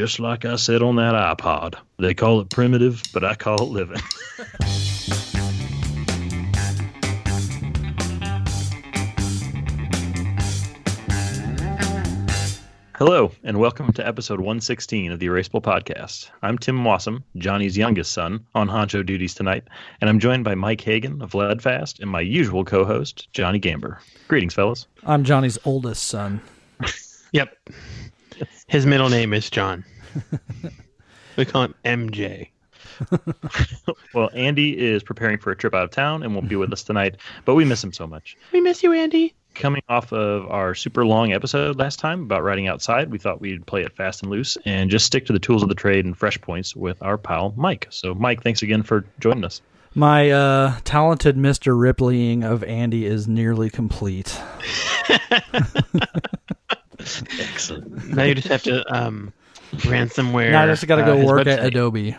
Just like I said on that iPod. They call it primitive, but I call it living. Hello, and welcome to episode 116 of the Erasable Podcast. I'm Tim Wasem, Johnny's youngest son, on honcho duties tonight, and I'm joined by Mike Hagan of Leadfast and my usual co host, Johnny Gamber. Greetings, fellas. I'm Johnny's oldest son. Yep. His middle name is John. we call him MJ. Well, Andy is preparing for a trip out of town and won't be with us tonight, but we miss him so much. We miss you, Andy. Coming off of our super long episode last time about riding outside, we thought we'd play it fast and loose and just stick to the tools of the trade and fresh points with our pal Mike. So, Mike, thanks again for joining us. My uh, talented Mr. Ripleying of Andy is nearly complete. Excellent. Now you just have to um, ransomware. now I just got to uh, go his work at. Adobe.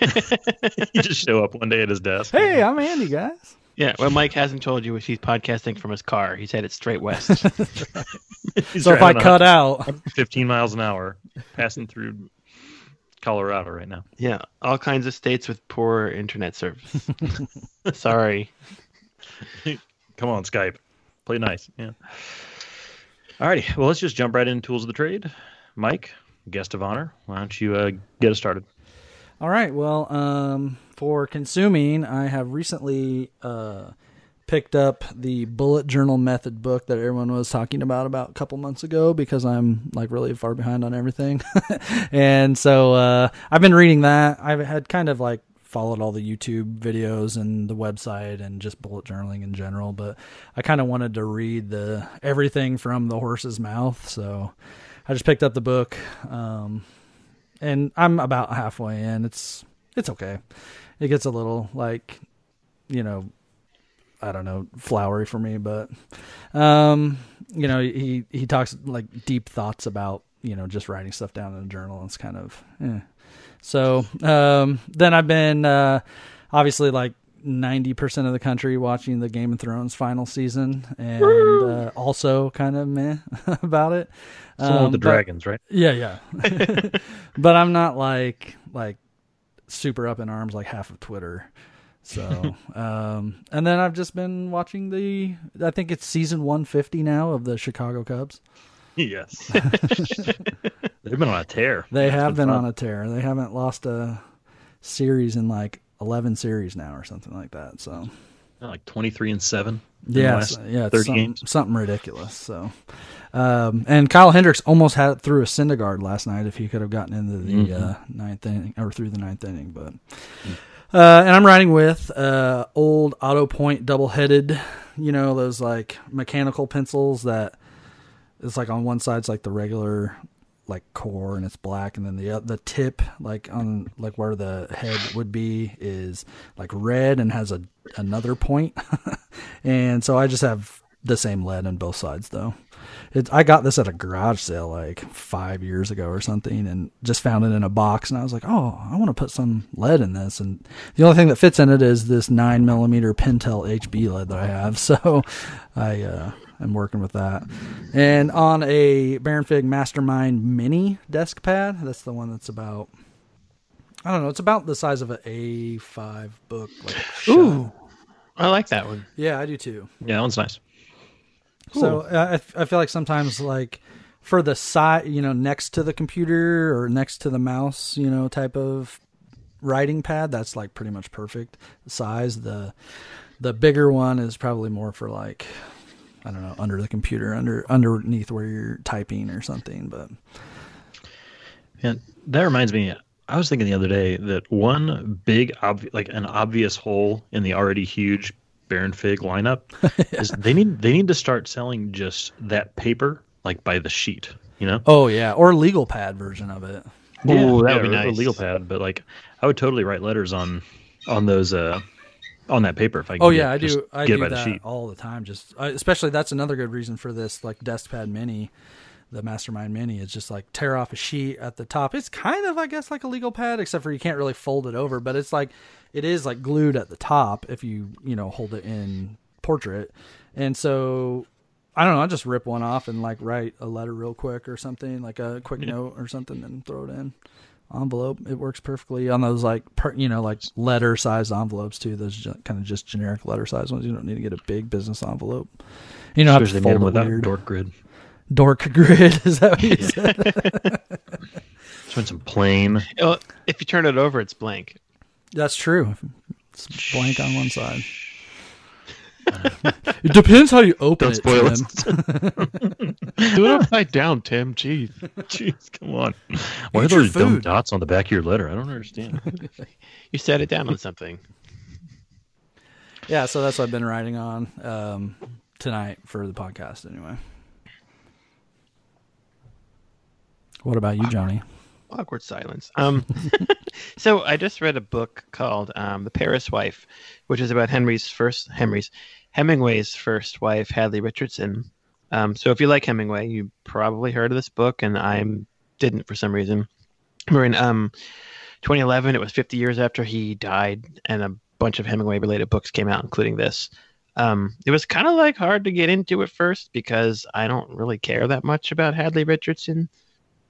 you just show up one day at his desk. Hey, I'm Andy, guys. Yeah, well, Mike hasn't told you he's podcasting from his car. He's headed straight west. So if I cut out, 15 miles an hour, passing through Colorado right now. yeah, all kinds of states with poor internet service. Sorry. Come on, Skype. Play nice. Yeah. Alrighty. Well, let's just jump right into tools of the trade. Mike, guest of honor. Why don't you uh, get us started? All right. Well, um, for consuming, I have recently uh, picked up the bullet journal method book that everyone was talking about about a couple months ago because I'm like really far behind on everything, and so uh, I've been reading that. I've had kind of like followed all the YouTube videos and the website and just bullet journaling in general, but I kind of wanted to read the everything from the horse's mouth, so I just picked up the book. Um, and I'm about halfway in. It's it's okay. It gets a little like, you know, I don't know, flowery for me, but um, you know, he he talks like deep thoughts about you know just writing stuff down in a journal. It's kind of eh. So. Um, then I've been uh, obviously like. 90% of the country watching the Game of Thrones final season and uh, also kind of meh about it. It's the one with Um, the but- dragons, right? yeah, yeah. but I'm not like like super up in arms like half of Twitter. So, um, and then I've just been watching the. I think it's season 150 now of the Chicago Cubs. yes. They've been on a tear. They have been fun. on a tear. They haven't lost a series in like 11 series now or something like that. So, like 23 and 7. in the yeah, yeah, 30 something, games. something ridiculous. So, um, and Kyle Hendricks almost had it through a Syndergaard last night if he could have gotten into the Mhm. uh, ninth inning or through the ninth inning. But, uh, and I'm riding with uh, old Auto Point double headed, you know, those like mechanical pencils that it's like on one side's like the regular like core and it's black and then the uh, the tip like on like where the head would be is like red and has a another point. And so I just have the same lead on both sides though it, I got this at a garage sale like five years ago or something and just found it in a box and I was like oh I want to put some lead in this and the only thing that fits in it is this nine millimeter Pentel HB lead that I have so I uh I'm working with that. And on a Baron Fig Mastermind Mini desk pad, that's the one that's about I don't know, it's about the size of an A5 book. Like Ooh, I like that one. Yeah, I do too. Yeah, that one's nice. So uh, I, I feel like sometimes like for the side, you know, next to the computer or next to the mouse, you know, type of writing pad, that's like pretty much perfect size. The the bigger one is probably more for like I don't know, under the computer, under underneath where you're typing or something, but Yeah, that reminds me. I was thinking the other day that one big, obvi- like an obvious hole in the already huge Baron Fig lineup is they need they need to start selling just that paper like by the sheet. You know? Oh yeah, or legal pad version of it. Ooh, that would be or- or nice. legal pad, but like I would totally write letters on on those uh on that paper if I. Could Oh get- yeah, I do. I get it do by the that sheet. all the time. Just especially that's another good reason for this like desk pad mini, the Mastermind Mini. is just like tear off a sheet at the top. It's kind of I guess like a legal pad, except for you can't really fold it over. But it's like it is like glued at the top if you you know hold it in portrait, and so I don't know. I'll just rip one off and like write a letter real quick or something, like a quick note or something, and throw it in envelope. It works perfectly on those like per, you know like letter sized envelopes too. Those kind of just generic letter size ones. You don't need to get a big business envelope. You know, have Especially to fold without weird. dork grid. Dork grid is that what you said? Just want some plain. Well, if you turn it over, it's blank. That's true. It's blank on one side. it depends how you open Don't it. spoil Tim. it. Do it upside down, Tim. Jeez. Jeez, come on. Why are Eat your those dumb dots on the back of your letter? I don't understand. You set it down on something. Yeah, so that's what I've been writing on um, tonight for the podcast. Anyway, what about you, Johnny? Awkward silence. Um, so I just read a book called um, "The Paris Wife," which is about Henry's first Henry's Hemingway's first wife, Hadley Richardson. Um, so if you like Hemingway, you probably heard of this book, and I didn't for some reason. We're in um, 2011. It was 50 years after he died, and a bunch of Hemingway-related books came out, including this. Um, it was kind of like hard to get into at first because I don't really care that much about Hadley Richardson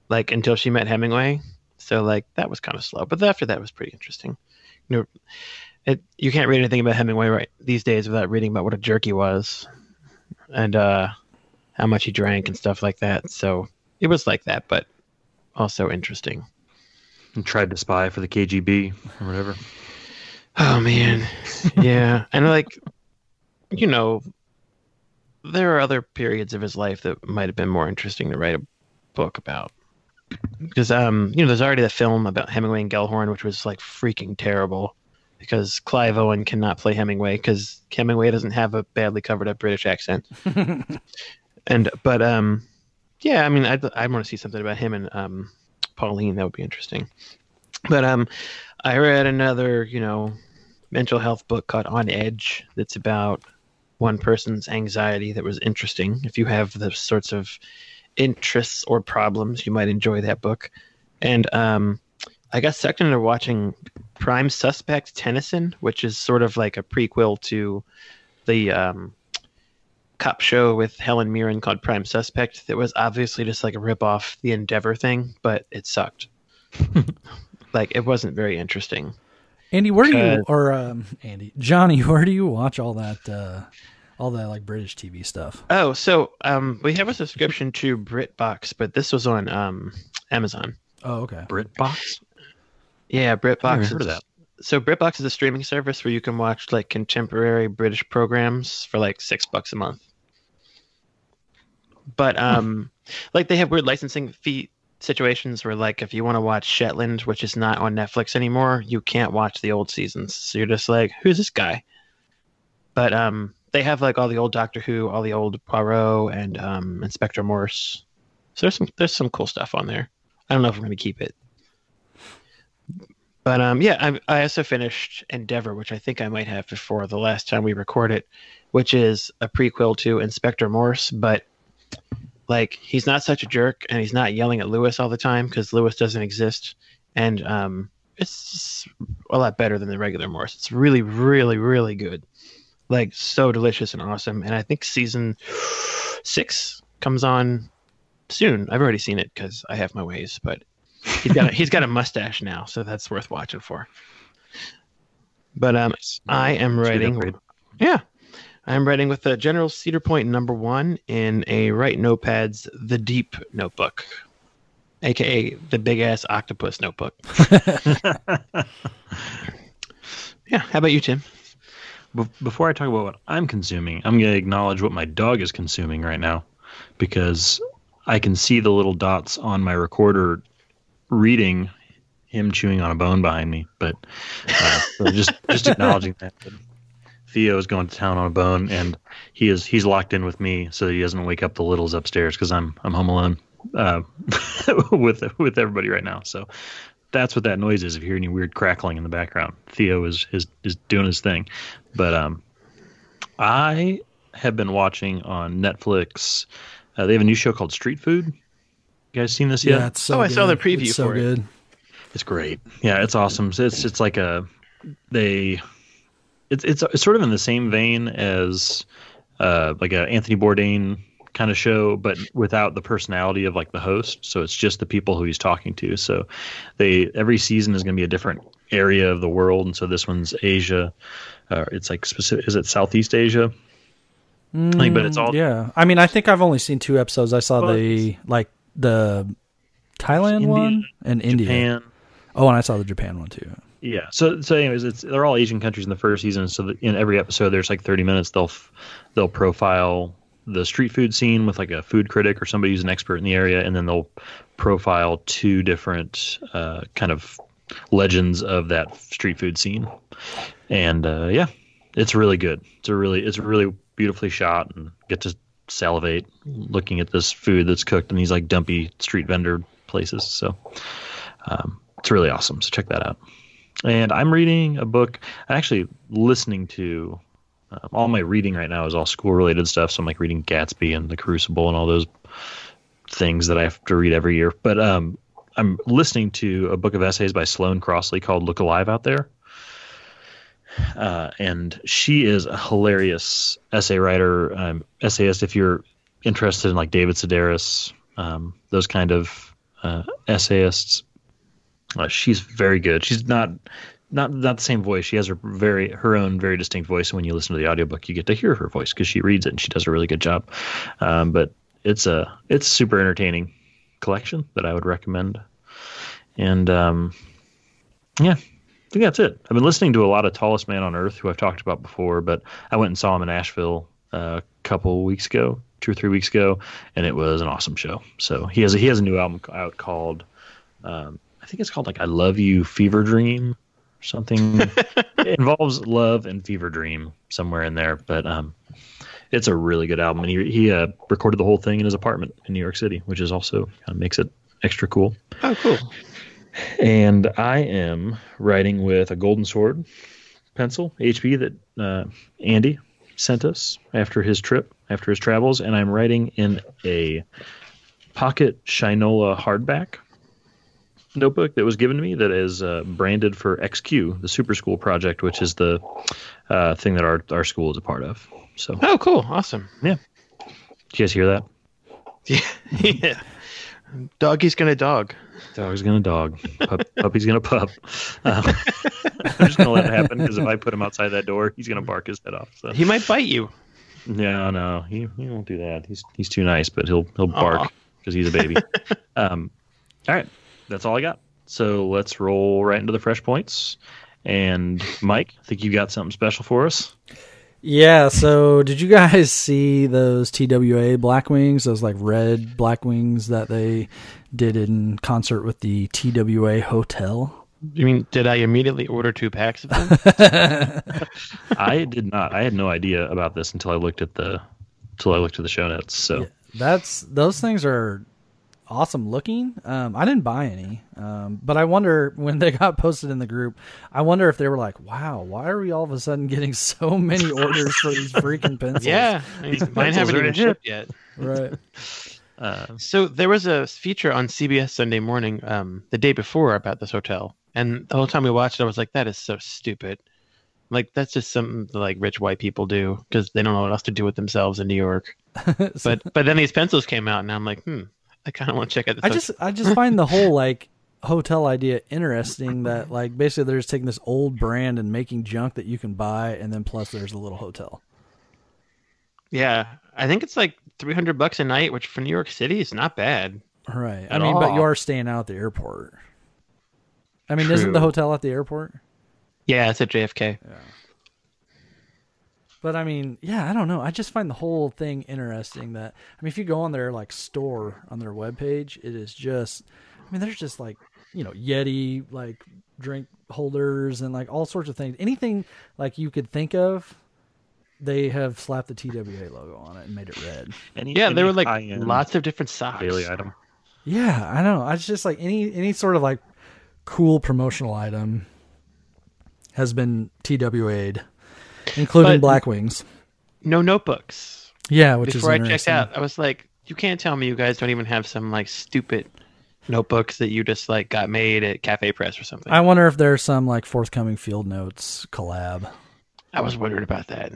like until she met Hemingway. So like that was kind of slow, but after that was pretty interesting. You know, it you can't read anything about Hemingway right these days without reading about what a jerk he was, and uh, how much he drank and stuff like that. So it was like that, but also interesting. and tried to spy for the KGB or whatever. Oh man, yeah, and like, you know, there are other periods of his life that might have been more interesting to write a book about. Because um, you know, there's already the film about Hemingway and Gellhorn, which was like freaking terrible. Because Clive Owen cannot play Hemingway because Hemingway doesn't have a badly covered up British accent. and but um, yeah, I mean, I'd I want to see something about him and um, Pauline. That would be interesting. But um, I read another, you know, mental health book called On Edge that's about one person's anxiety that was interesting. If you have the sorts of interests or problems, you might enjoy that book. And um, I got sucked into watching Prime Suspect Tennison, which is sort of like a prequel to the um, cop show with Helen Mirren called Prime Suspect. That was obviously just like a rip off the Endeavour thing, but it sucked. like it wasn't very interesting. Andy, where do you Uh, or um, Andy Johnny? Where do you watch all that uh, all that like British TV stuff? Oh, so um, we have a subscription to BritBox, but this was on um, Amazon. Oh, okay. BritBox? Yeah, I've BritBox. never heard of that. So BritBox is a streaming service where you can watch like contemporary British programs for like six bucks a month. But um, like they have weird licensing fee situations where like if you want to watch Shetland, which is not on Netflix anymore, you can't watch the old seasons. So you're just like, who's this guy? But um, they have like all the old Doctor Who, all the old Poirot, and um, Inspector Morse. So there's some there's some cool stuff on there. I don't know if I'm going to keep it. But um, yeah, I, I also finished Endeavour, which I think I might have before the last time we recorded, which is a prequel to Inspector Morse. But like, he's not such a jerk, and he's not yelling at Lewis all the time because Lewis doesn't exist, and um, it's a lot better than the regular Morse. It's really, really, really good, like so delicious and awesome. And I think season six comes on soon. I've already seen it because I have my ways, but he's got a, he's got a mustache now, so that's worth watching for. But um, I am writing. Yeah, I'm writing with the General Cedar Point number one in a Write Notepads The Deep notebook, aka the big ass octopus notebook. yeah. How about you, Tim? Be- Before I talk about what I'm consuming, I'm going to acknowledge what my dog is consuming right now because I can see the little dots on my recorder reading him chewing on a bone behind me. But uh, so just just acknowledging that. Theo is going to town on a bone, and he is he's locked in with me so he doesn't wake up the littles upstairs because I'm I'm home alone uh, with with everybody right now. So that's what that noise is. If you hear any weird crackling in the background, Theo is is is doing his thing. But um, I have been watching on Netflix. Uh, they have a new show called Street Food. You guys seen this yet? Yeah, it's so Oh, I saw the preview It's so for it. good. It's great. Yeah, it's awesome. It's it's like a they it's it's, it's sort of in the same vein as uh like a Anthony Bourdain kind of show, but without the personality of like the host. So it's just the people who he's talking to. So they every season is going to be a different area of the world, and so this one's Asia. Uh, it's like specific. Is it Southeast Asia? Like, but it's all Mm, Yeah, I mean, I think I've only seen two episodes. I saw Well, the like the Thailand India, one and India. Japan. Oh, and I saw the Japan one too. Yeah. So so anyways, it's they're all Asian countries in the first season. So in every episode, there's like 30 minutes. They'll f- they'll profile the street food scene with like a food critic or somebody who's an expert in the area, and then they'll profile two different uh, kind of legends of that street food scene. And uh, yeah, it's really good. It's a really it's really beautifully shot, and get to salivate looking at this food that's cooked in these like dumpy street vendor places. So um, it's really awesome. So check that out. And I'm reading a book. Actually listening to um, all my reading right now is all school related stuff. So I'm like reading Gatsby and The Crucible and all those things that I have to read every year. But um, I'm listening to a book of essays by Sloane Crossley called Look Alive Out There. Uh, and she is a hilarious essay writer, um, essayist. If you're interested in like David Sedaris, um, those kind of uh, essayists, uh, she's very good. She's not not not the same voice. She has her very her own very distinct voice. And when you listen to the audiobook, you get to hear her voice because she reads it and she does a really good job. Um, but it's a it's super entertaining collection that I would recommend. And um, yeah, I think that's it. I've been listening to a lot of Tallest Man on Earth, who I've talked about before, but I went and saw him in Asheville uh, a couple weeks ago, two or three weeks ago, and it was an awesome show. So he has a, he has a new album out called um, I think it's called like I Love You Fever Dream something. it involves love and fever dream somewhere in there, but um, it's a really good album. And he he uh, recorded the whole thing in his apartment in New York City, which is also kind of makes it extra cool. Oh, cool. And I am writing with a golden sword pencil HB that uh, Andy sent us after his trip, after his travels, and I'm writing in a pocket Shinola hardback notebook that was given to me that is uh, branded for XQ, the Super School project, which is the uh, thing that our our school is a part of. So, Oh, cool. Awesome. Yeah. Did you guys hear that? Yeah. yeah. Doggy's gonna dog. Dog's gonna dog. Pup, puppy's gonna pup. Um, I'm just gonna let it happen because if I put him outside that door, he's gonna bark his head off. So He might bite you. no, no, he, he won't do that. He's he's too nice, but he'll he'll bark because he's a baby. um, all right, that's all I got. So let's roll right into the fresh points. And Mike, I think you got something special for us. Yeah. So, did you guys see those TWA Blackwings? Those like red Blackwings that they did in concert with the TWA Hotel. You mean did I immediately order two packs of them? I did not. I had no idea about this until I looked at the until I looked at the show notes. So Yeah, that's those things are awesome looking. Um, I didn't buy any, um, but I wonder when they got posted in the group. I wonder if they were like, "Wow, why are we all of a sudden getting so many orders for these freaking pencils?" yeah. I mean, mine haven't even shipped yet. right. uh, So there was a feature on CBS Sunday morning um, the day before about this hotel, and the whole time we watched it, I was like, "That is so stupid." Like that's just something that, like rich white people do because they don't know what else to do with themselves in New York. But but then these pencils came out, and I'm like, hmm, I kind of want to check out this. I just I just find the whole like hotel idea interesting that like basically they're just taking this old brand and making junk that you can buy and then plus there's a little hotel. yeah, I think it's like 300 bucks a night, which for New York City is not bad. Right. I mean, but you are staying out at the airport. I mean, isn't the hotel at the airport? Yeah, it's at JFK. But I mean, yeah, I don't know. I just find the whole thing interesting that I mean if you go on their like store on their webpage, it is just I mean there's just like, you know, Yeti like drink holders and like all sorts of things. Anything like you could think of, they have slapped the TWA logo on it and made it red. any, Yeah, any there were like lots of different socks. daily item. Yeah, I know. I just like any any sort of like cool promotional item has been TWA'd, including But- Blackwings. No notebooks. Yeah, which Before is I checked out, I was like, you can't tell me you guys don't even have some like stupid notebooks that you just like got made at Cafe Press or something. I wonder if there's some like forthcoming field notes collab. I was wondering about that.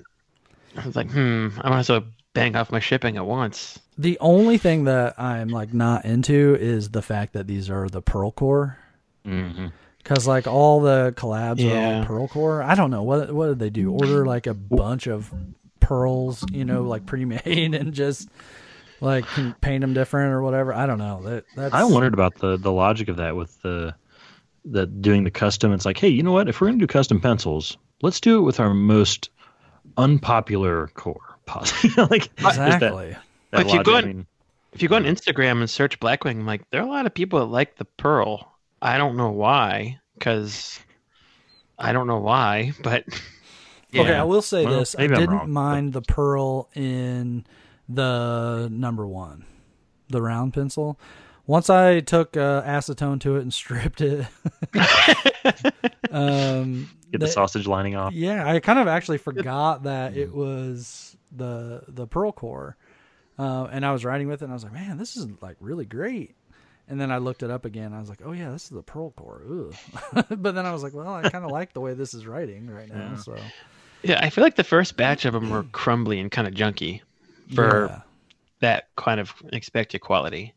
I was like, hmm, I want to so bang off my shipping at once. The only thing that I'm like not into is the fact that these are the pearl core. hmm Because like all the collabs are Yeah. all pearl core. I don't know what what did they do? Order like a bunch of pearls, you know, like pre-made, and just like paint them different or whatever. I don't know. That that's I wondered about the the logic of that with the the doing the custom. It's like, hey, you know what? If we're gonna do custom pencils, let's do it with our most unpopular core. possible. like just that- exactly. that If you logic, go I on- mean, If you go on Instagram and search Blackwing, like there are a lot of people that like the pearl. I don't know why, because I don't know why, but yeah. Okay, I will say Well, this: I didn't wrong, but- mind the pearl in the number one, the round pencil. Once I took uh, acetone to it and stripped it, um, get the the- sausage lining off. yeah, I kind of actually forgot that it was the the pearl core, uh, and I was writing with it, and I was like, man, this is like really great. And then I looked it up again. I was like, oh yeah, this is the pearl core. But then I was like, well, I kind of like the way this is writing right now. Yeah. So yeah, I feel like the first batch of them were crumbly and kind of junky for yeah. that kind of expected quality.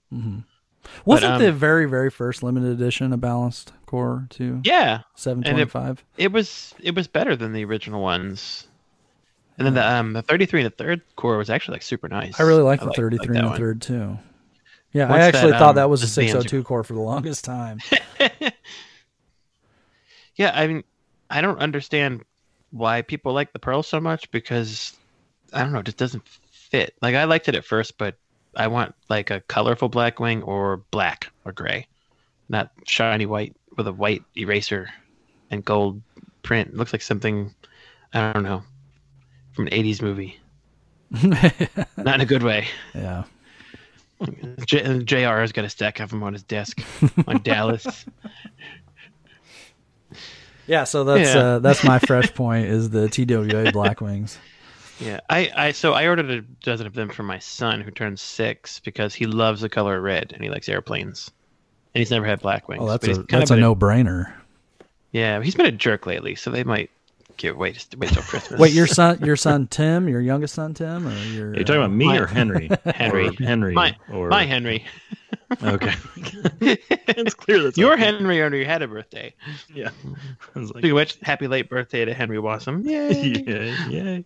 Wasn't um, the very very first limited edition a balanced core too? Yeah, seven twenty five. it was it was better than the original ones. And then the um the 33 and the third core was actually like super nice. I really like the like- thirty like and the one. third too. Yeah, I actually that, thought um, that was a this band's- six oh two core for the longest time. Yeah, I mean, I don't understand why people like the pearl so much because I don't know, it just doesn't fit. Like I liked it at first, but I want like a colorful Blackwing or black or gray, not shiny white with a white eraser and gold print. It looks like something I don't know from an '80s movie. not in a good way. yeah. J- Jr. has got a stack of them on his desk on Dallas. Yeah, so that's Yeah. uh, that's my fresh point is the TWA Blackwings. Yeah, I, I so I ordered a dozen of them for my son who turns six because he loves the color red and he likes airplanes, and he's never had Blackwings. Oh, that's but a that's a no brainer. Yeah, he's been a jerk lately, so they might give wait wait till Christmas. Wait, your son, your son Tim, your youngest son Tim, or your? Are you talking about me My- or Henry? Henry. Or Henry. my or my Henry, Okay. it's clear that's your okay. Henry already had a birthday. Yeah. Like, which, happy late birthday to Henry Wasem. Yay! yeah, yeah.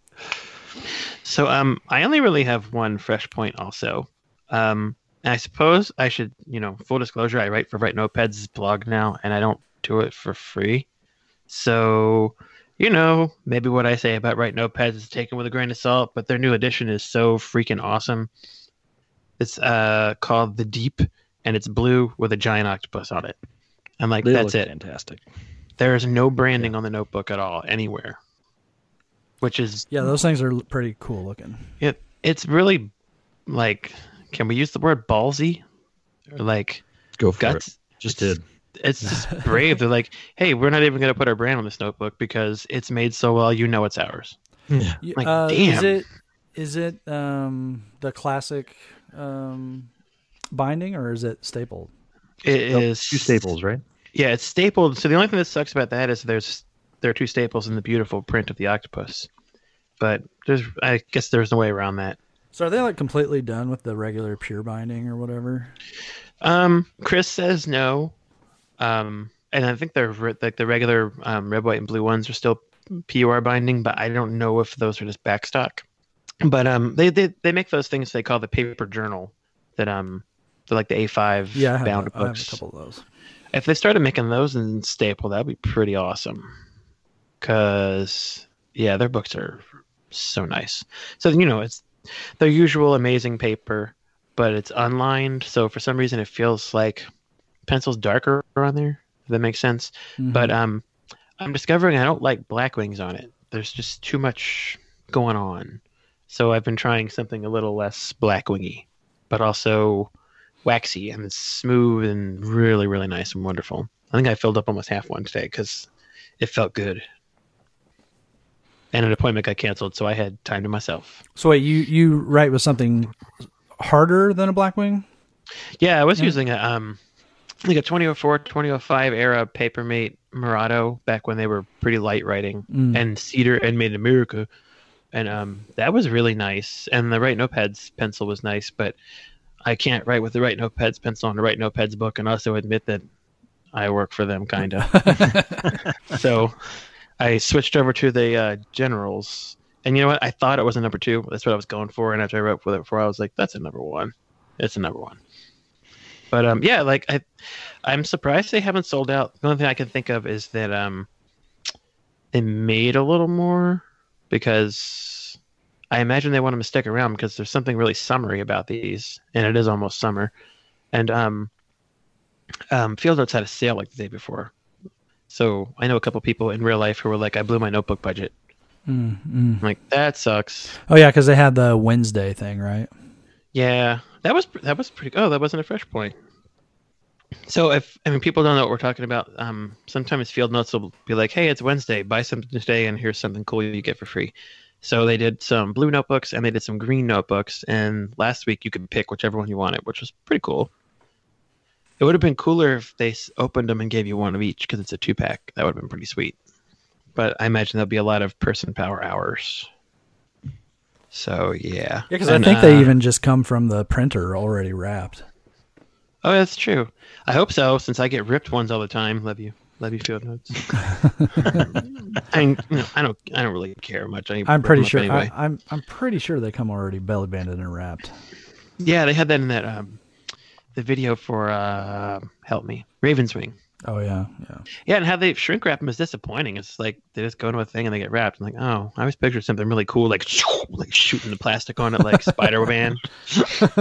So um, I only really have one fresh point also. Um, I suppose I should, you know, full disclosure, I write for Write Notepads blog now, and I don't do it for free. So, you know, maybe what I say about Write Notepads is taken with a grain of salt, but their new edition is so freaking awesome. It's uh called The Deep, and it's blue with a giant octopus on it. I'm like They that's look it. Fantastic. There is no branding on the notebook at all anywhere, which is Yeah, those things are pretty cool looking. it it's really like can we use the word ballsy or like Go for guts it. Just did. It's just brave they're like hey we're not even going to put our brand on this notebook because it's made so well you know it's ours Yeah. Like, uh, Is it is it um, the classic um, binding or is it stapled? It Nope, is Two staples, right? yeah it's stapled so the only thing that sucks about that is there's there are two staples in the beautiful print of the octopus but there's i guess there's no way around that So are they like completely done with the regular PUR binding or whatever? Um, Chris says no. Um, and I think they're like the regular um, red, white, and blue ones are still PUR binding, but I don't know if those are just backstock. But um, they they they make those things they call the paper journal that um, they're like the A5 Yeah, I have, bound a, I have a books. couple of those. If they started making those in staple, that'd be pretty awesome. Cause yeah, their books are so nice. So you know, it's their usual amazing paper, but it's unlined. So for some reason, it feels like pencil's darker on there. If that makes sense. Mhm. But um, I'm discovering I don't like Blackwings on it. There's just too much going on. So I've been trying something a little less Blackwingy, but also waxy and smooth and really, really nice and wonderful. I think I filled up almost half one today because it felt good. And an appointment got canceled, so I had time to myself. so wait, you you write with something harder than a Blackwing? Yeah, I was Yeah. using a um like a 2004, 2005 era Papermate Mirado back when they were pretty light writing Mm. and Cedar and Made in America. and um, that was really nice. And the Write Notepads pencil was nice, but I can't write with the Write Notepads pencil on the Write Notepads book, and also admit that I work for them, kind of. so I switched over to the uh, Generals, and you know what? I thought it was a number two. That's what I was going for, and after I wrote with it before, I was like, "That's a number one. It's a number one." But um, yeah, like I, I'm surprised they haven't sold out. The only thing I can think of is that um, they made a little more because I imagine they want them to stick around because there's something really summery about these, and it is almost summer. And um, um, Field Notes had a sale like the day before, so I know a couple people in real life who were like, "I blew my notebook budget." Mm, mm. Like, that sucks. Oh yeah, because they had the Wednesday thing, right? Yeah, that was that was pretty. Oh, that wasn't a fresh point. So if I mean people don't know what we're talking about, um, sometimes Field Notes will be like, "Hey, it's Wednesday. Buy something today, and here's something cool you get for free." So they did some blue notebooks and they did some green notebooks. And last week you could pick whichever one you wanted, which was pretty cool. It would have been cooler if they opened them and gave you one of each because it's a two pack. That would have been pretty sweet. But I imagine there'll be a lot of person power hours. So yeah. Yeah, I And, think they uh, even just come from the printer already wrapped. Oh, that's true. I hope so, since I get ripped ones all the time. Love you, love you, field notes. I, you know, I don't, I don't really care much. I I'm pretty sure. Anyway. I, I'm I'm pretty sure they come already belly banded and wrapped. Yeah, they had that in that um, the video for uh, Help Me, Ravenswing. Oh yeah, yeah. Yeah, and how they shrink wrap them is disappointing. It's like they just go into a thing and they get wrapped. I'm like, oh, I always pictured something really cool, like like shooting the plastic on it, like Spider Man.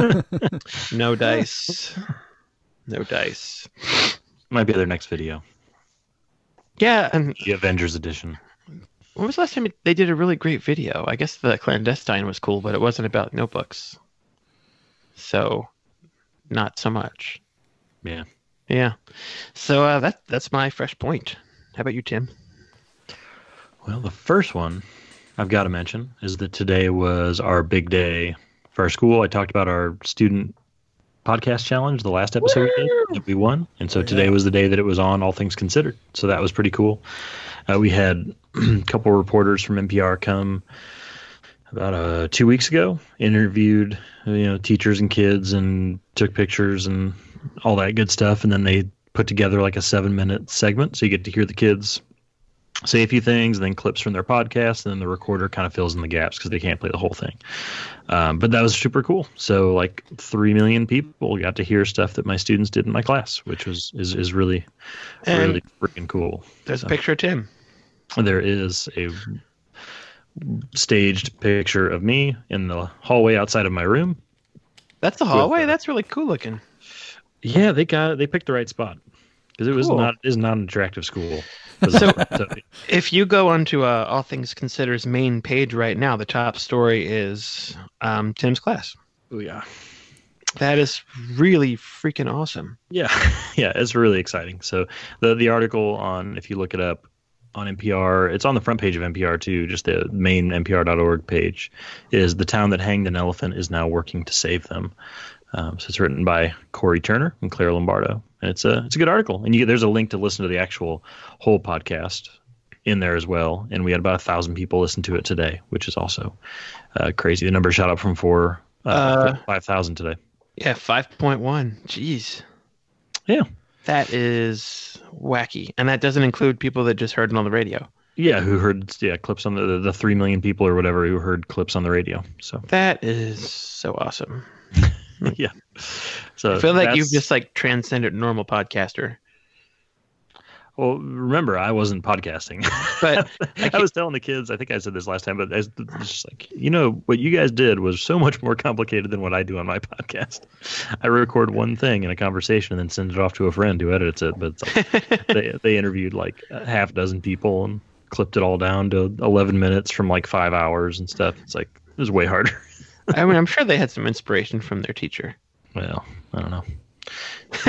no dice, no dice. Might be their next video, Yeah, and the Avengers edition. when was the last time they did a really great video? I guess the clandestine was cool, but it wasn't about notebooks, so not so much. Yeah. Yeah. So uh, that that's my fresh point. How about you, Tim? Well, the first one I've got to mention is that today was our big day for our school. I talked about our student podcast challenge, the last episode we did, that we won. And so today was the day that it was on, all things considered. So that was pretty cool. Uh, we had a couple reporters from NPR come about uh, two weeks ago, interviewed you know teachers and kids, and took pictures and all that good stuff. And then they put together like a seven minute segment, so you get to hear the kids say a few things, then clips from their podcast, and then the recorder kind of fills in the gaps because they can't play the whole thing. Um, but that was super cool. So like three million people got to hear stuff that my students did in my class, which was is is really And really freaking cool. There's a picture of Tim. There is a staged picture of me in the hallway outside of my room. That's the hallway. uh, That's really cool looking. Yeah, they got they picked the right spot because it was not is not an attractive school. So- so If you go onto uh, All Things Consider's main page right now, the top story is um, Tim's class. oh, yeah. That is really freaking awesome. Yeah, yeah, it's really exciting. So the the article on if you look it up on NPR, it's on the front page of NPR too. Just the main NPR.org page is the town that hanged an elephant is now working to save them. Um, so it's written by Cory Turner and Claire Lombardo, and it's a it's a good article. And you there's a link to listen to the actual whole podcast in there as well. And we had about a thousand people listen to it today, which is also uh, crazy. The number shot up from four uh, Uh, five thousand today. Yeah, 5.1. Jeez. Yeah. That is wacky. And that doesn't include people that just heard it on the radio. Yeah, who heard yeah clips on the the three million people or whatever who heard clips on the radio. So That is so awesome. yeah, so I feel like you've just like transcended normal podcaster. well remember I wasn't podcasting, But I was telling the kids. I think I said this last time, but it's just like you know what you guys did was so much more complicated than what I do on my podcast. I record one thing in a conversation and then send it off to a friend who edits it, but it's like they they interviewed like a half dozen people and clipped it all down to 11 minutes from like five hours and stuff. It's like it was way harder. I mean, I'm sure they had some inspiration from their teacher. Well, I don't know.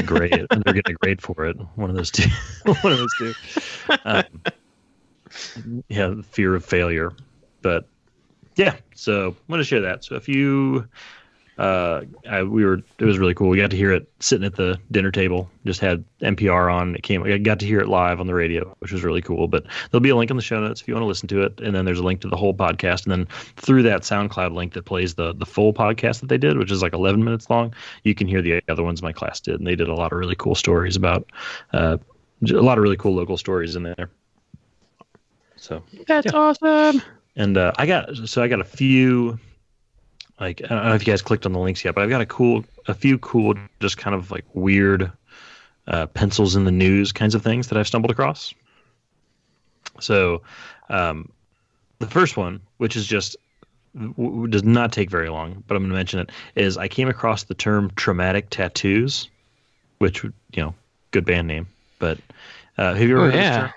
Grade. they're getting a grade for it. One of those two. One of those two. Um, yeah, fear of failure. But yeah, so I'm going to share that. So if you uh, I, we were it was really cool. We got to hear it sitting at the dinner table. Just had NPR on. It came. I got to hear it live on the radio, which was really cool. But there'll be a link in the show notes if you want to listen to it, and then there's a link to the whole podcast, and then through that SoundCloud link that plays the the full podcast that they did, which is like 11 minutes long, you can hear the other ones my class did, and they did a lot of really cool stories about uh, a lot of really cool local stories in there. So That's awesome. and uh, I got so I got a few like I don't know if you guys clicked on the links yet, but I've got a cool a few cool just kind of like weird uh, pencils in the news kinds of things that I've stumbled across. So um, the first one, which is just w- does not take very long, but I'm going to mention it, is I came across the term traumatic tattoos, which you know, good band name, but uh, have you ever Oh, heard of this term?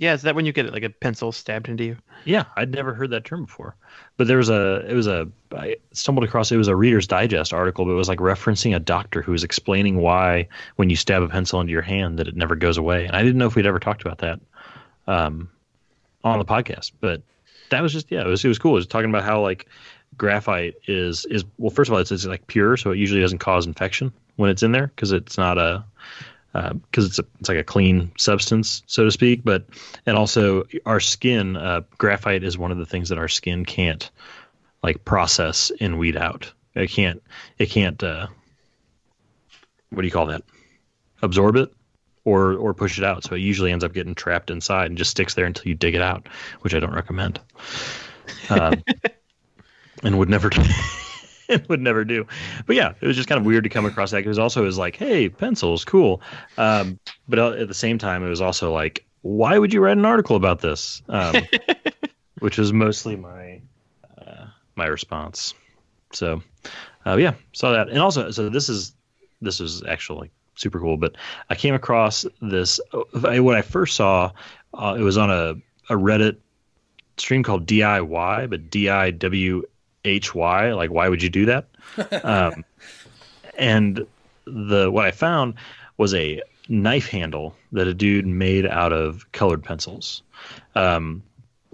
Yeah, is that when you get like a pencil stabbed into you? Yeah, I'd never heard that term before. But there was a, it was a, I stumbled across it was a Reader's Digest article, but it was like referencing a doctor who was explaining why when you stab a pencil into your hand that it never goes away. And I didn't know if we'd ever talked about that um, on the podcast, but that was just yeah, it was it was cool. It was talking about how like graphite is is well, first of all, it's, it's like pure, so it usually doesn't cause infection when it's in there because it's not a because it's a, it's like a clean substance, so to speak. But and also our skin, uh, graphite is one of the things that our skin can't like process and weed out. It can't. It can't. Uh, what do you call that? Absorb it or or push it out. So it usually ends up getting trapped inside and just sticks there until you dig it out, which I don't recommend. Um, and would never would never do. But yeah, it was just kind of weird to come across that. It was also it was like, hey, pencils, cool. Um, but at the same time, it was also like, why would you write an article about this? Um, which was mostly my uh, my response. So uh, yeah, saw that, and also so this is this is actually super cool. But I came across this I- when I first saw uh, it was on a a Reddit stream called DIY, but D I W H Y. Like, why would you do that? um, and the what I found was a knife handle that a dude made out of colored pencils. Um,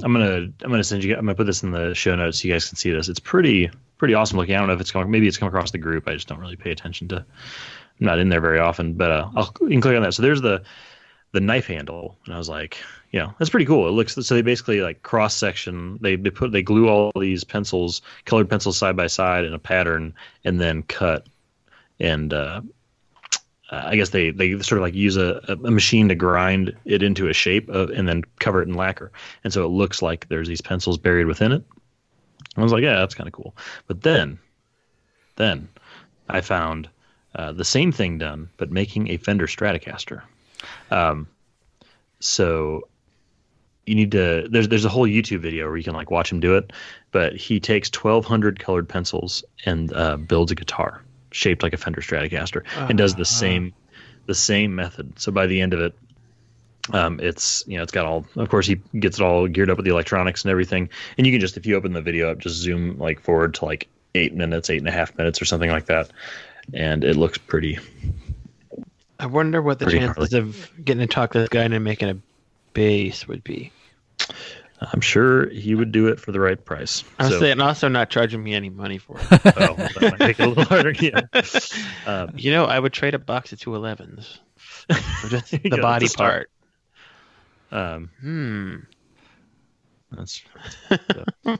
I'm gonna I'm gonna send you. I'm gonna put this in the show notes so you guys can see this. It's pretty pretty awesome looking. I don't know if it's come maybe it's come across the group. I just don't really pay attention to. I'm not in there very often, but uh, I'll you can click on that. So there's the the knife handle, and I was like, you know, that's pretty cool. It looks so they basically like cross section. They they put they glue all these pencils, colored pencils side by side in a pattern, and then cut. And uh, I guess they they sort of like use a, a machine to grind it into a shape of, and then cover it in lacquer, and so it looks like there's these pencils buried within it. I was like, yeah, that's kind of cool. But then, then I found uh, the same thing done, but making a Fender Stratocaster. Um, so you need to there's there's a whole YouTube video where you can like watch him do it, but he takes 1200 colored pencils and uh, builds a guitar shaped like a Fender Stratocaster and does the same the same method. So by the end of it, um, it's you know it's got all of course he gets it all geared up with the electronics and everything, and you can just if you open the video up, just zoom like forward to like eight minutes, eight and a half minutes or something like that, and it looks pretty I wonder what the chances of getting to talk to this guy and making a bass would be. I'm sure he would do it for the right price. I'm So- saying also not charging me any money for it. oh, that might make it a little harder. Yeah. Um, you know, I would trade a box of 211s for just the body that's a start. part. um, Hmm. that's uh, there's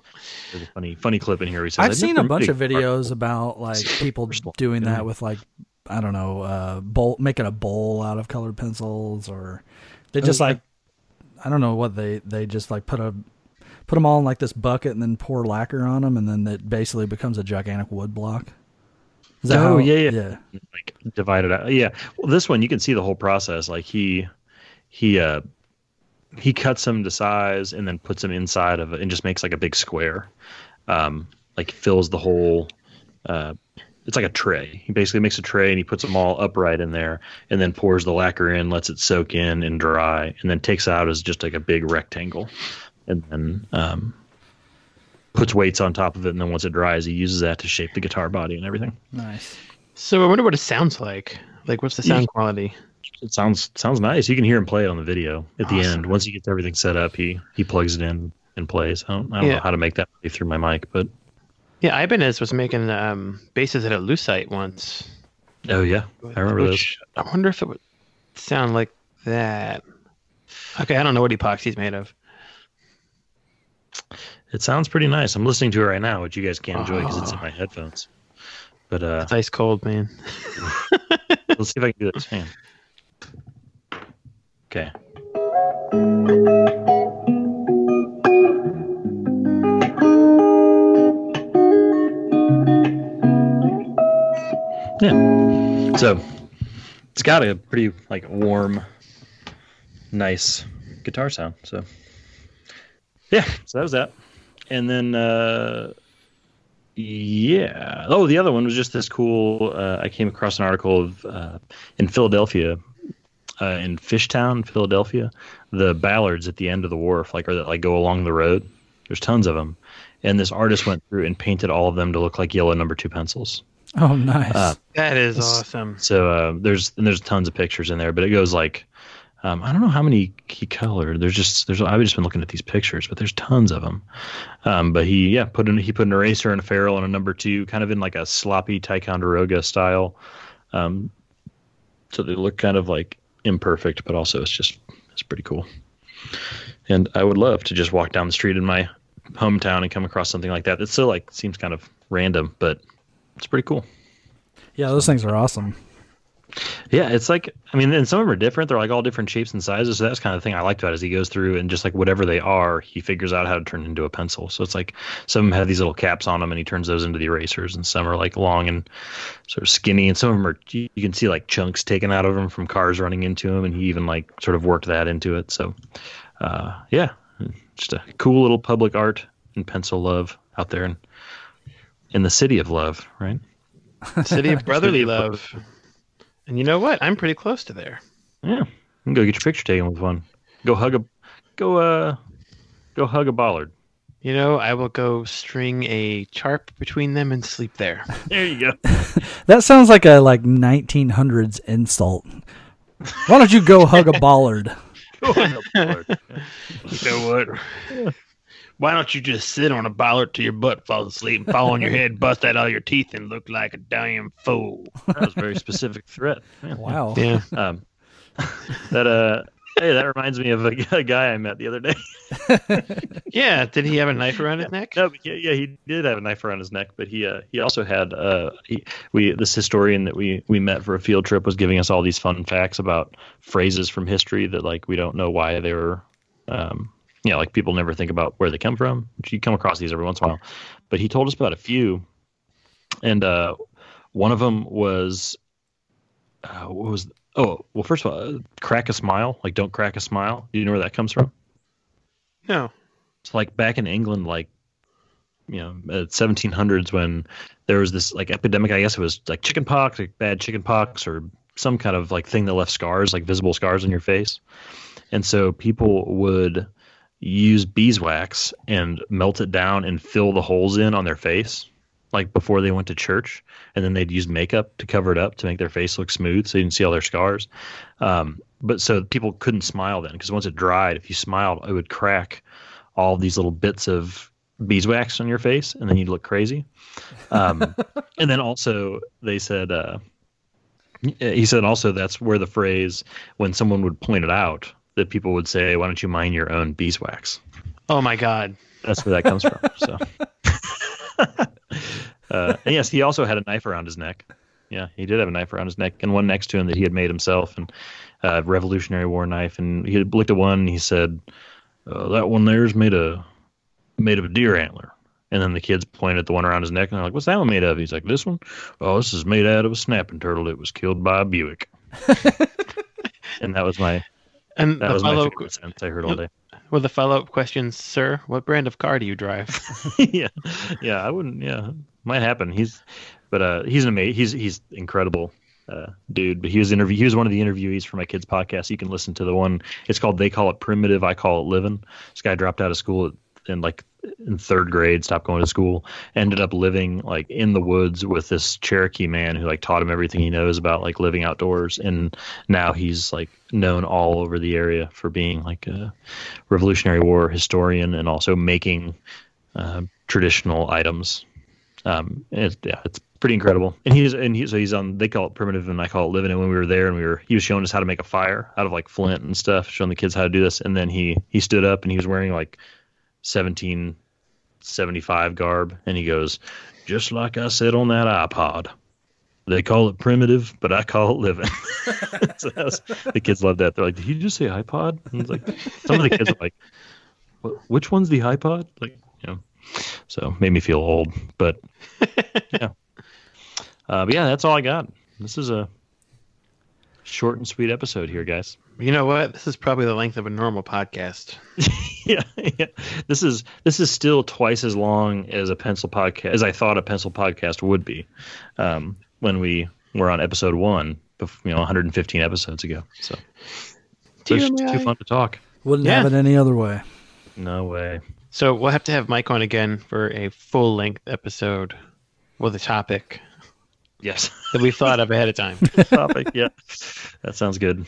a funny, funny clip in here. He says, I've seen a bunch of videos about like people First of doing yeah. that with like I don't know, uh, bowl making a bowl out of colored pencils, or they just Oh, like I don't know what they they just like put a put them all in like this bucket and then pour lacquer on them, and then it basically becomes a gigantic wood block. Is that Oh, how- yeah, yeah. yeah. like divided out. Yeah. Well, this one you can see the whole process. Like he, he, uh, he cuts them to size and then puts them inside of it and just makes like a big square. Um, like fills the whole. Uh, it's like a tray. He basically makes a tray and he puts them all upright in there and then pours the lacquer in, lets it soak in and dry, and then takes out as just like a big rectangle, and then um, puts weights on top of it. And then once it dries, he uses that to shape the guitar body and everything. Nice. So I wonder what it sounds like. Like, what's the sound quality? It sounds sounds nice. You can hear him play it on the video at the end. Once he gets everything set up, he he plugs it in and plays. I don't, I don't Yeah. know how to make that play through my mic, but Yeah, Ibanez was making um, bases at a lucite once. Oh yeah, I remember those. I wonder if it would sound like that. Okay, I don't know what epoxy's made of. It sounds pretty nice. I'm listening to it right now, which you guys can't enjoy because it's in my headphones. But uh, It's ice cold, man. let's see if I can do this. Hang on. Okay. So it's got a pretty like warm, nice guitar sound. So yeah, so that was that. And then uh yeah. Oh, the other one was just this cool. Uh, I came across an article of uh, in Philadelphia, uh, in Fishtown, Philadelphia, the bollards at the end of the wharf, like or that like go along the road. There's tons of them, and this artist went through and painted all of them to look like yellow number two pencils. Oh, nice. Uh, That is awesome. So uh, there's and there's tons of pictures in there, but it goes like um, I don't know how many he colored. There's just there's I've just been looking at these pictures, but there's tons of them. Um, but he yeah put in he put an eraser and a ferrule and a number two, kind of in like a sloppy Ticonderoga style. Um, so they look kind of like imperfect, but also it's just it's pretty cool. And I would love to just walk down the street in my hometown and come across something like that. It still like seems kind of random, but it's pretty cool. yeah, those things are awesome. Yeah, it's like I mean, and some of them are different. They're like all different shapes and sizes. So that's kind of the thing I liked about it is he goes through and just like whatever they are, he figures out how to turn into a pencil. So it's like some of them have these little caps on them, and he turns those into the erasers, and some are like long and sort of skinny, and some of them are you can see like chunks taken out of them from cars running into him, and he even like sort of worked that into it. So uh, yeah, just a cool little public art and pencil love out there in in the city of love, right? City of brotherly City of love. And you know what? I'm pretty close to there. Yeah, you can go get your picture taken with one. Go hug a, go uh, go hug a bollard. You know, I will go string a charp between them and sleep there. There you go. That sounds like a like 1900s insult. Why don't you go hug a bollard? Go hug a bollard. You know what? Why don't you just sit on a bollard till your butt falls asleep and fall on your head, bust out all your teeth, and look like a damn fool? That was a very specific threat. Yeah. Wow. Yeah. Um, that uh, hey, that reminds me of a, a guy I met the other day. Yeah. Did he have a knife around his neck? No, yeah, yeah, he did have a knife around his neck, but he uh, he also had uh, he, we this historian that we we met for a field trip was giving us all these fun facts about phrases from history that like we don't know why they were, um, you know, like people never think about where they come from. You come across these every once in a while, but he told us about a few, and uh, one of them was, uh, what was oh well first of all, uh, crack a smile like don't crack a smile. Do you know where that comes from? No. It's like back in England, like you know, at 1700s when there was this like epidemic. I guess it was like chicken pox, like bad chicken pox, or some kind of like thing that left scars, like visible scars on your face. And so people would use beeswax and melt it down and fill the holes in on their face, like before they went to church. And then they'd use makeup to cover it up to make their face look smooth, so you didn't see all their scars. Um, but so people couldn't smile then because once it dried, if you smiled, it would crack all these little bits of beeswax on your face, and then you'd look crazy. Um, and then also they said, uh, he said also that's where the phrase when someone would point it out that people would say, "Why don't you mine your own beeswax?" Oh my God. That's where that comes from. So, uh, and yes, he also had a knife around his neck. Yeah, he did have a knife around his neck, and one next to him that he had made himself, and uh, Revolutionary War knife. And he looked at one, and he said, uh, "That one there's made a made of a deer antler." And then the kids pointed at the one around his neck, and they're like, "What's that one made of?" He's like, "This one? Oh, this is made out of a snapping turtle. that was killed by a Buick." and that was my And that was my follow favorite sentence I heard all day. with the follow up question, sir, what brand of car do you drive? yeah, yeah, I wouldn't. Yeah, might happen. He's, but uh, he's an amazing. He's he's incredible, uh, dude. But he was interview. He was one of the interviewees for my kids' podcast. You can listen to the one. It's called "They Call It Primitive, I Call It Living." This guy dropped out of school in like in third grade, stopped going to school, ended up living like in the woods with this Cherokee man who like taught him everything he knows about like living outdoors, and now he's like known all over the area for being like a Revolutionary War historian and also making uh, traditional items Um, it's, yeah, it's pretty incredible. And he's and he, so he's on. They call it primitive, and I call it living. And when we were there, and we were, he was showing us how to make a fire out of like flint and stuff, showing the kids how to do this. And then he he stood up and he was wearing like 1775 garb, and he goes, just like I said on that iPod. They call it primitive, but I call it living. so was, the kids love that. They're like, "Did you just say iPod?" And it's like some of the kids are like, "Which one's the iPod?" Like, you know. So made me feel old, but yeah. Uh, but yeah, that's all I got. This is a short and sweet episode here, guys. You know what? This is probably the length of a normal podcast. yeah, yeah, this is this is still twice as long as a pencil podcast as I thought a pencil podcast would be um, when we were on episode one, you know, 115 episodes ago. So, so it's too fun to talk. Wouldn't yeah. have it any other way. No way. So we'll have to have Mike on again for a full length episode with a topic. Yes. that we thought of ahead of time. topic, yeah. That sounds good.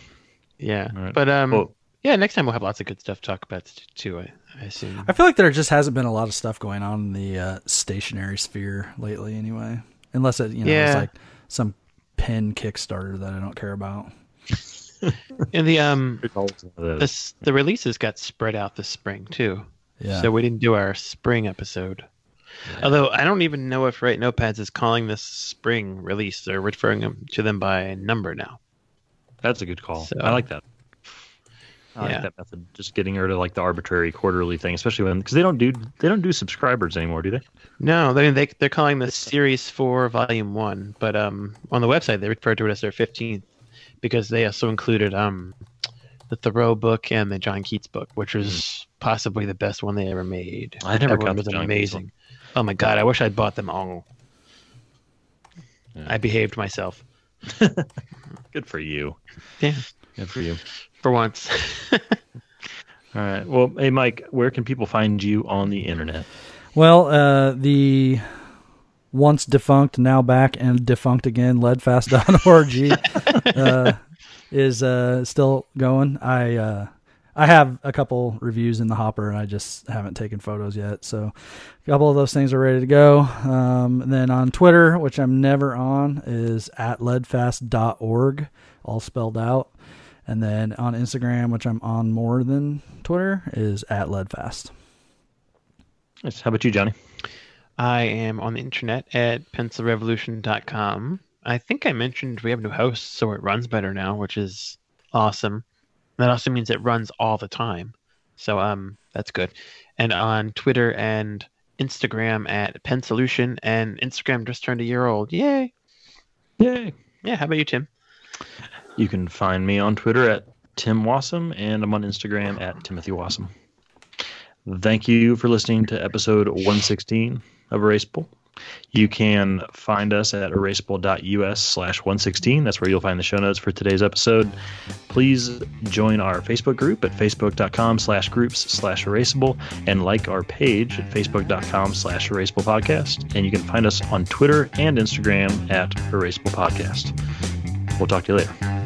Yeah. Right. But um well, yeah, next time we'll have lots of good stuff to talk about too, I, I assume. I feel like there just hasn't been a lot of stuff going on in the uh, stationery sphere lately anyway. Unless it, you know, yeah. it's like some pen Kickstarter that I don't care about. and the um the, the releases got spread out this spring too. Yeah. So we didn't do our spring episode. Yeah. Although I don't even know if Write Notepads is calling this spring release. They're referring them to them by number now. That's a good call. So, I like that. I yeah. like that method. Just getting rid of like the arbitrary quarterly thing, especially when because they don't do they don't do subscribers anymore, do they? No, they they they're calling this Series Four Volume One, but um on the website they refer to it as their fifteenth because they also included um the Thoreau book and the John Keats book, which was mm. possibly the best one they ever made. I never got was amazing. Oh my god, I wish I'd bought them all. Yeah. I behaved myself. Good for you. Yeah. Good for you. For once. all right. Well, hey Mike, where can people find you on the internet? Well, uh, the once defunct, now back and defunct again, leadfast.org uh, is uh, still going. I uh, I have a couple reviews in the hopper, and I just haven't taken photos yet. So a couple of those things are ready to go. Um, then on Twitter, which I'm never on, is at leadfast.org, all spelled out. And then on Instagram, which I'm on more than Twitter, is at leadfast. Nice. How about you, Johnny? I am on the internet at pencilrevolution.com. I think I mentioned we have a new host, so it runs better now, which is awesome. That also means it runs all the time. So um that's good. And on Twitter and Instagram at Pensolution and Instagram just turned a year old. Yay. Yay. Yeah, how about you, Tim? You can find me on Twitter at Tim Wasem and I'm on Instagram at Timothy Wasem. Thank you for listening to episode 116 of Erasable. You can find us at erasable.us slash 116. That's where you'll find the show notes for today's episode. Please join our Facebook group at facebook.com slash groups slash erasable and like our page at facebook.com slash erasable podcast. And you can find us on Twitter and Instagram at erasable podcast. We'll talk to you later.